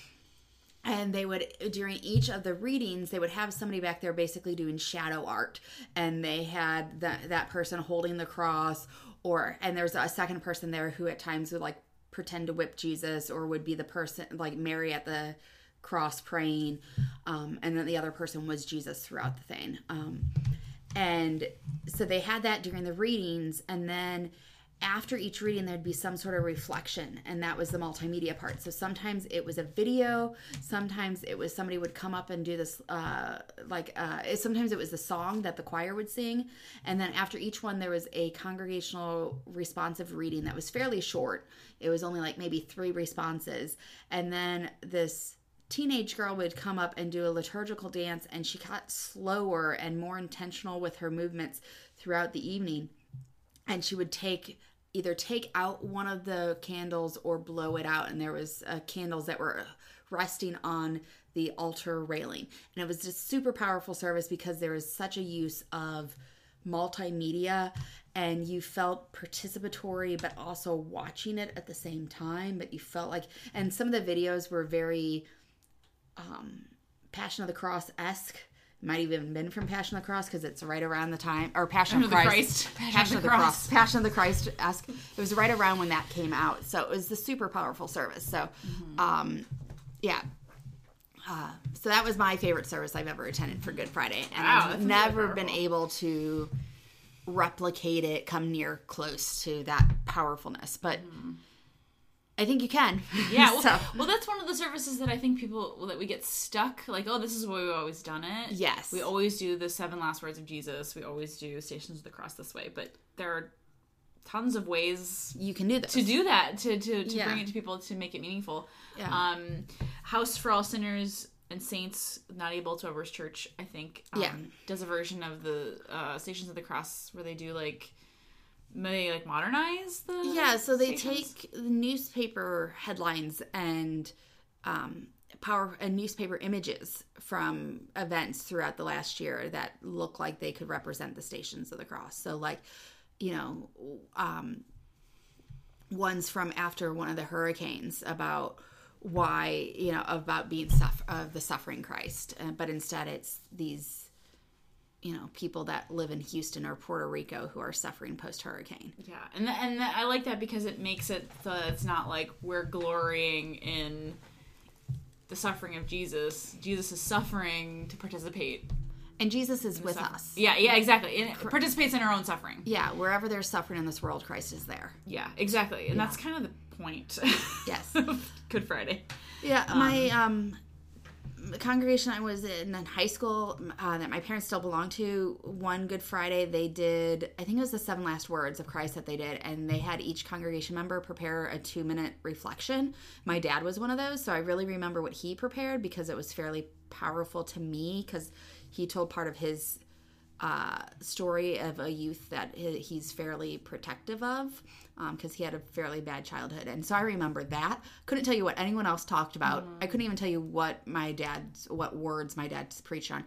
and they would during each of the readings they would have somebody back there basically doing shadow art. And they had that that person holding the cross or and there's a second person there who at times would like pretend to whip jesus or would be the person like mary at the cross praying. Um, and then the other person was jesus throughout the thing. Um, and so they had that during the readings. And then after each reading there'd be some sort of reflection and that was the multimedia part. So sometimes it was a video sometimes it was somebody would come up and do this uh, like uh, sometimes it was the song that the choir would sing and then after each one there was a congregational responsive reading that was fairly short. It was only like maybe three responses and then this teenage girl would come up and do a liturgical dance and she got slower and more intentional with her movements throughout the evening and she would take either take out one of the candles or blow it out. And there was uh, candles that were resting on the altar railing. And it was just super powerful service because there was such a use of multimedia and you felt participatory but also watching it at the same time. But you felt like and some of the videos were very um passion of the cross esque might even been from Passion of the Cross because it's right around the time or Passion of the Christ, Christ. Passion, of the Cross, Passion of the Christ. Ask it was right around when that came out, so it was the super powerful service. So, um, yeah. Uh, so that was my favorite service I've ever attended for Good Friday, and Wow, I've that's really never been able to replicate it, come near close to that powerfulness. But I think you can. Yeah, well, So- well, that's one of the services that I think people that we get stuck. Like, oh, this is the way we've always done it. Yes. we always do the seven last words of Jesus. We always do Stations of the Cross this way, but there are tons of ways you can do this. to do that to to, to Yeah. bring it to people to make it meaningful. Yeah. Um, House for All Sinners and Saints, Nadia Bolz-Weber's Church, I think, um, Yeah. does a version of the uh, Stations of the Cross where they do like they like modernize the Yeah, so they stations? take the newspaper headlines and um, power and newspaper images from events throughout the last year that look like they could represent the stations of the cross. So, like, you know, um, ones from after one of the hurricanes about why you know about being suff- of the suffering Christ, uh, but instead it's these you know people that live in Houston or Puerto Rico who are suffering post hurricane. Yeah, and th- and th- I like that because it makes it so that it's not like we're glorying in the suffering of Jesus. Jesus is suffering to participate And Jesus is with suffer- us. Yeah, yeah, exactly. It participates in our own suffering. Yeah, wherever there's suffering in this world, Christ is there. Yeah, exactly. And that's kind of the point. Yes. Good Friday. Yeah, my um congregation I was in in high school uh, that my parents still belong to. One Good Friday, they did. I think it was the seven last words of Christ that they did, and they had each congregation member prepare a two minute reflection. My dad was one of those, so I really remember what he prepared because it was fairly powerful to me because he told part of his uh, story of a youth that he's fairly protective of because he had a fairly bad childhood. And so I remember that. Couldn't tell you what anyone else talked about. I couldn't even tell you what my dad's, what words my dad's preached on.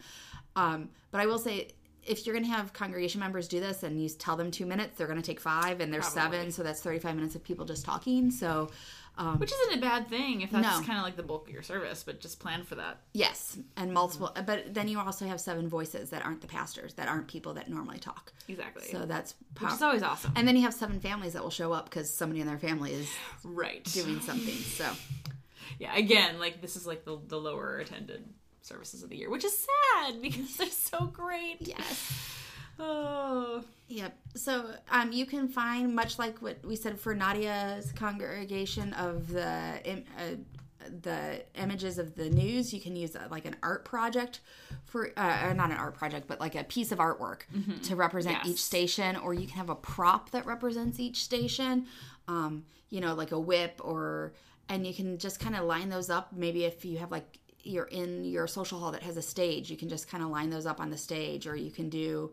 Um, but I will say, if you're going to have congregation members do this and you tell them two minutes, they're going to take five and there's Probably. seven. So that's 35 minutes of people just talking. So, um, Which isn't a bad thing if that's No. kind of like the bulk of your service, but just plan for that. yes, and multiple. But then you also have seven voices that aren't the pastors, that aren't people that normally talk. Exactly. So that's Which is always awesome. And then you have seven families that will show up because somebody in their family is right. doing something. So Yeah, again, like this is like the, the lower attended services of the year, which is sad because they're so great. yes, Oh. yep. So um, you can find much like what we said for Nadia's congregation of the im- uh, the images of the news. You can use uh, like an art project for uh, not an art project, but like a piece of artwork to represent Yes. each station, or you can have a prop that represents each station. Um, you know, like a whip or and you can just kind of line those up. Maybe if you have like you're in your social hall that has a stage, you can just kind of line those up on the stage, or you can do,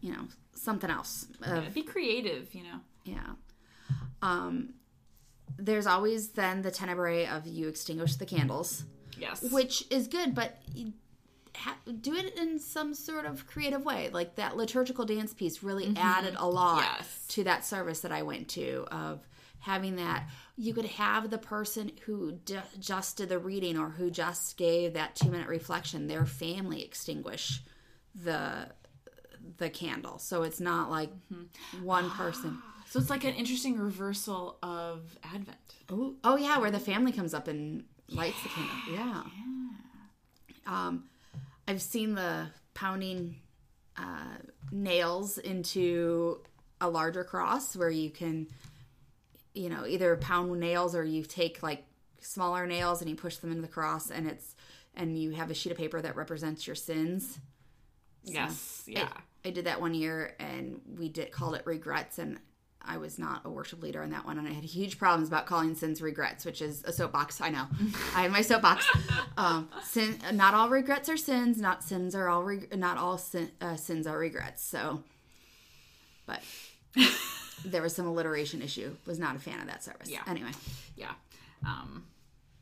you know, something else. Of, Yeah, be creative, you know. yeah. Um, there's always then the tenebrae of you extinguish the candles, Yes. which is good, but ha- do it in some sort of creative way. Like that liturgical dance piece really added a lot Yes. to that service that I went to of having that you could have the person who d- just did the reading or who just gave that 2 minute reflection their family extinguish the the candle so it's not like one person so it's like an interesting reversal of Advent. Oh, oh yeah, where the family comes up and lights the candle. Yeah. yeah. Um, I've seen the pounding uh, nails into a larger cross where you can, you know, either pound nails or you take like smaller nails and you push them into the cross, and it's and you have a sheet of paper that represents your sins. Yes. Yeah. I, I did that one year, and we did called it regrets, and I was not a worship leader in that one, and I had huge problems about calling sins regrets, which is a soapbox. I know, I have my soapbox. Um, sin, not all regrets are sins. Not sins are all. Reg- not all sin, uh, sins are regrets. So, but there was some alliteration issue. Was not a fan of that service. Yeah. Anyway, yeah. Um,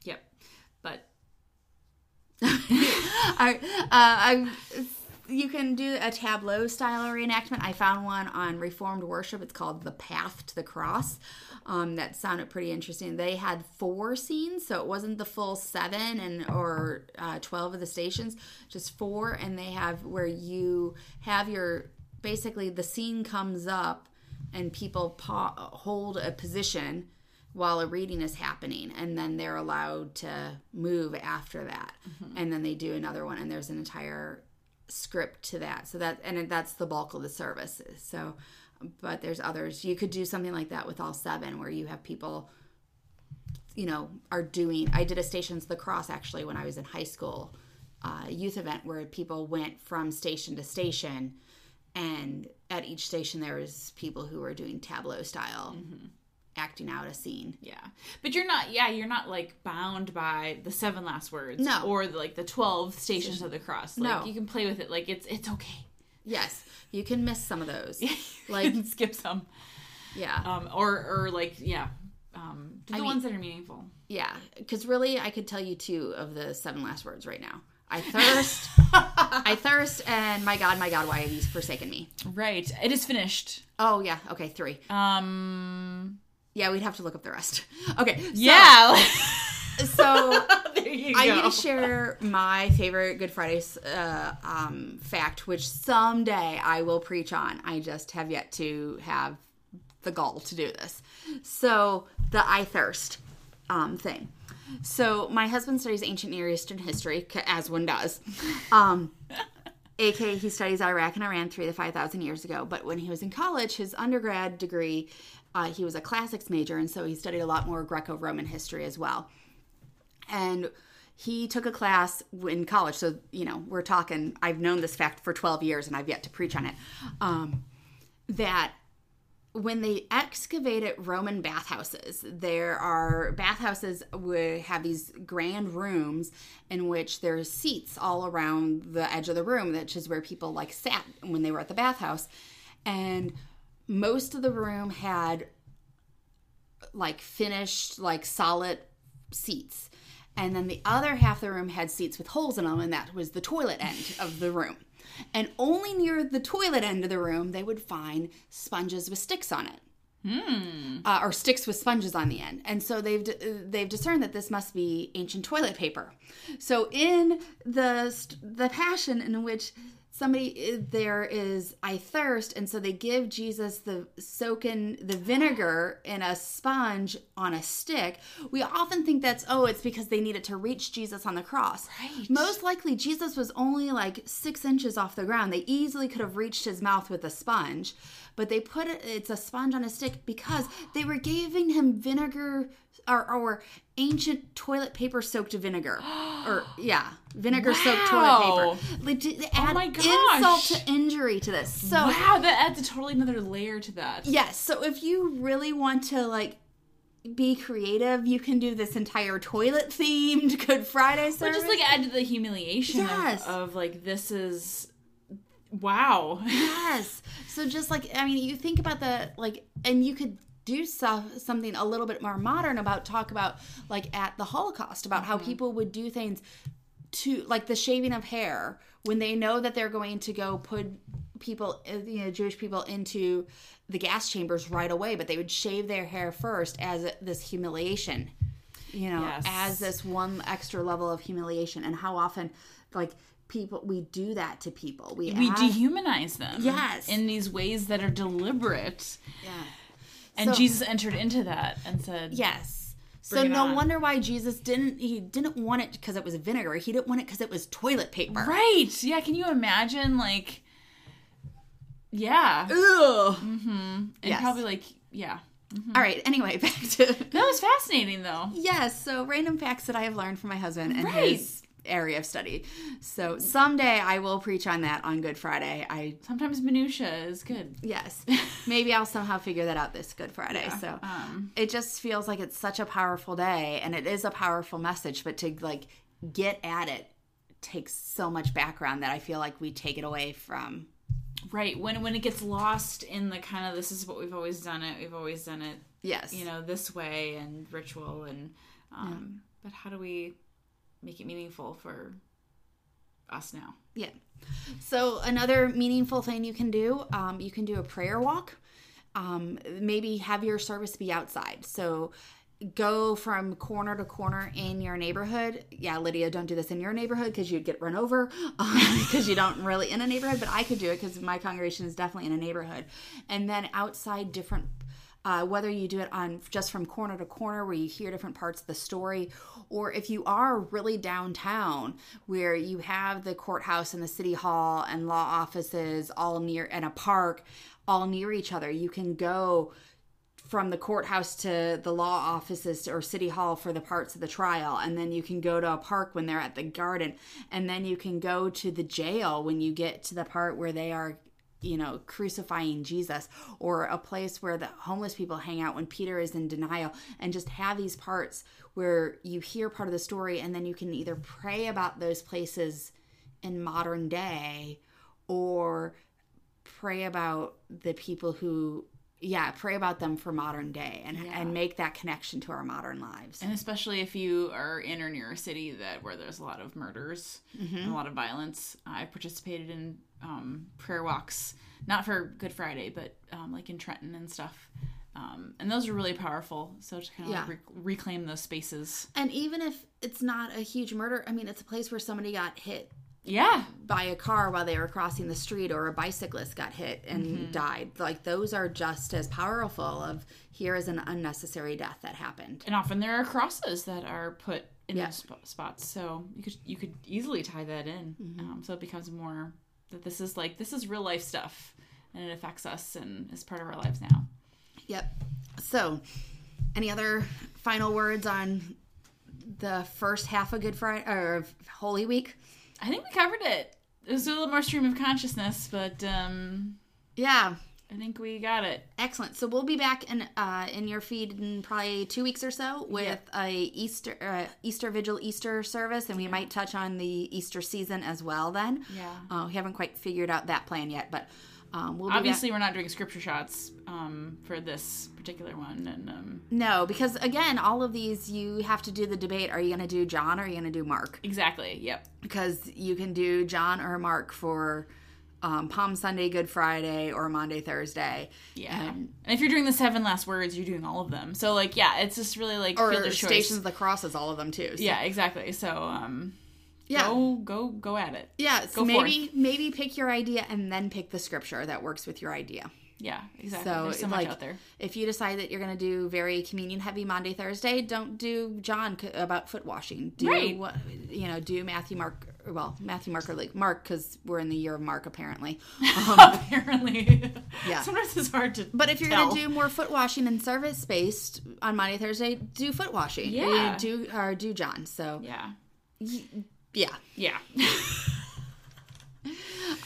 yep. But I, uh, I, you can do a tableau style reenactment. I found one on Reformed Worship. It's called "The Path to the Cross." Um, that sounded pretty interesting. They had four scenes, so it wasn't the full seven and or uh, twelve of the stations, just four. And they have where you have your basically the scene comes up and people pa- hold a position while a reading is happening and then they're allowed to move after that and then they do another one and there's an entire script to that. So that and that's the bulk of the services so but there's others. You could do something like that with all seven where you have people you know are doing i did a stations of the cross actually when i was in high school uh, youth event where people went from station to station and at each station there was people who were doing tableau style acting out a scene yeah. But you're not. Yeah, you're not like bound by the seven last words. No. Or like the twelve stations of the cross. Like No. you can play with it. Like it's it's okay. yes you can miss some of those like skip some. yeah Um. Or or like yeah. Um. The mean- ones that are meaningful. Yeah, because really, I could tell you two of the seven last words right now. I thirst, I thirst, and my God, my God, why have you forsaken me? Right. It is finished. Oh yeah, okay, three. Um. Yeah, we'd have to look up the rest. Okay, so, Yeah. So there you I need to share my favorite Good Friday uh, um, fact, which someday I will preach on. I just have yet to have the gall to do this. So the I thirst um, thing. So my husband studies ancient Near Eastern history, as one does. Um, AK, he studies Iraq and Iran three to five thousand years ago. But when he was in college, his undergrad degree, uh, he was a classics major, and so he studied a lot more Greco-Roman history as well. And he took a class in college so you know we're talking i've known this fact for 12 years and i've yet to preach on it um, that when they excavated roman bathhouses there are bathhouses would have these grand rooms in which there's seats all around the edge of the room which is where people like sat when they were at the bathhouse. And most of the room had like finished like solid seats. And then the other half of the room had seats with holes in them and that was the toilet end of the room. And only near the toilet end of the room they would find sponges with sticks on it. Uh, or sticks with sponges on the end, and so they've they've discerned that this must be ancient toilet paper. So in the the passion in which somebody there is I thirst, and so they give Jesus the soaking the vinegar in a sponge on a stick. We often think that's oh, it's because they needed to reach Jesus on the cross. Right. Most likely, Jesus was only like six inches off the ground. They easily could have reached his mouth with a sponge, but they put it, it's a sponge on a stick because they were giving him vinegar or, or ancient toilet paper soaked vinegar. or, yeah, vinegar soaked Wow. toilet paper. Like, to- to oh add my insult to injury to this. So, wow, that adds a totally another layer to that. yes, so if you really want to, like, be creative, you can do this entire toilet themed Good Friday But service. just like add to the humiliation Yes. of, of like this is wow. Yes. So just like I mean, you think about the like, and you could do stuff something a little bit more modern about talk about like at the Holocaust about how people would do things to like the shaving of hair when they know that they're going to go put people uh, you know Jewish people into the gas chambers right away but they would shave their hair first as this humiliation you know Yes. as this one extra level of humiliation and how often like people we do that to people we, we add- dehumanize them. Yes. In these ways that are deliberate. yeah And So- Jesus entered into that and said, Yes. So no on. wonder why Jesus didn't he didn't want it because it was vinegar. He didn't want it because it was toilet paper. Right. Yeah, can you imagine like Yeah. Ugh. Mm-hmm. And Yes. probably like yeah. All right. Anyway, back to That was fascinating though. yes. So random facts that I have learned from my husband and Right. his area of study. So someday I will preach on that on Good Friday. I Sometimes minutia is good. yes, maybe I'll somehow figure that out this Good Friday. So Um, it just feels like it's such a powerful day, and it is a powerful message. But to like get at it takes so much background that I feel like we take it away from. right when when it gets lost in the kind of this is what we've always done it. We've always done it, Yes, you know, this way and ritual and um but how do we make it meaningful for us now? Yeah. So another meaningful thing you can do, um, you can do a prayer walk. Um, maybe have your service be outside. So go from corner to corner in your neighborhood. Yeah, Lydia, don't do this in your neighborhood because you'd get run over because you don't really in a neighborhood. But I could do it because my congregation is definitely in a neighborhood. And then outside different uh, whether you do it on just from corner to corner where you hear different parts of the story or if you are really downtown where you have the courthouse and the city hall and law offices all near and a park all near each other you can go from the courthouse to the law offices or city hall for the parts of the trial. And then you can go to a park when they're at the garden. And then you can go to the jail when you get to the part where they are you know crucifying Jesus or a place where the homeless people hang out when Peter is in denial and just have these parts where you hear part of the story and then you can either pray about those places in modern day or pray about the people who yeah pray about them for modern day and and make that connection to our modern lives. And especially if you are in or near a city that where there's a lot of murders mm-hmm. and a lot of violence. i've participated in um, prayer walks, not for Good Friday, but um, like in Trenton and stuff. Um, and those are really powerful. So to kind of Yeah. like rec- reclaim those spaces. and even if it's not a huge murder i mean it's a place where somebody got hit Yeah, by a car while they were crossing the street or a bicyclist got hit and Mm-hmm. died like those are just as powerful of here is an unnecessary death that happened and often there are crosses that are put in Yeah. those sp- spots. So you could you could easily tie that in. Mm-hmm. Um, so it becomes more that this is like this is real life stuff, and it affects us and is part of our lives now. yep so any other final words on the first half of good friday or of holy week I think we covered it. It was a little more stream of consciousness, but um, yeah I think we got it. Excellent. So we'll be back in uh, in your feed in probably two weeks or so with a Easter uh, Easter Vigil Easter service, and we might touch on the Easter season as well. Then, Yeah. uh, we haven't quite figured out that plan yet, but um, we'll be Obviously, we're not doing scripture shots um, for this particular one, and um, no, because again, all of these you have to do the debate. Are you going to do John or are you going to do Mark? exactly, yep, Because you can do John or Mark for um, Palm Sunday, Good Friday, or Maundy, Thursday. yeah. And, if you're doing the seven last words, you're doing all of them. So, like, yeah, it's just really like Or choice. Stations of the Cross is all of them too. So- Yeah, exactly. So, um, Yeah. go go go at it. Yeah, so Go maybe maybe pick your idea and then pick the scripture that works with your idea. Yeah, exactly. So, There's so much like, out there. If you decide that you're going to do very communion heavy Maundy Thursday, don't do John c- about foot washing. Do Right. you know, do Matthew Mark well, Matthew Mark or like Mark cuz we're in the year of Mark apparently. Um, Apparently, Yeah. Sometimes it's hard to. but if you're going to do more foot washing and service based on Maundy Thursday, do foot washing. Yeah. Do or do John. So, yeah, yeah. yeah.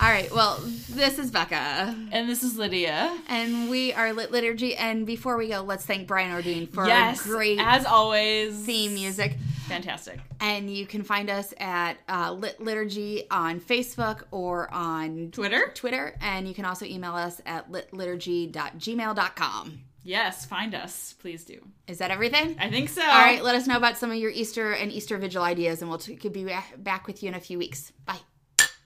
All right. Well, this is Becca. and this is Lydia. And we are Lit Liturgy. And before we go, let's thank Brian Ordine for yes, great as always. theme music. Fantastic. And you can find us at uh, Lit Liturgy on Facebook or on Twitter. Twitter. And you can also email us at litliturgy.gmail.com. Yes, find us. Please do. Is that everything? I think so. All right, let us know about some of your Easter and Easter Vigil ideas, and we'll t- could be back with you in a few weeks. Bye.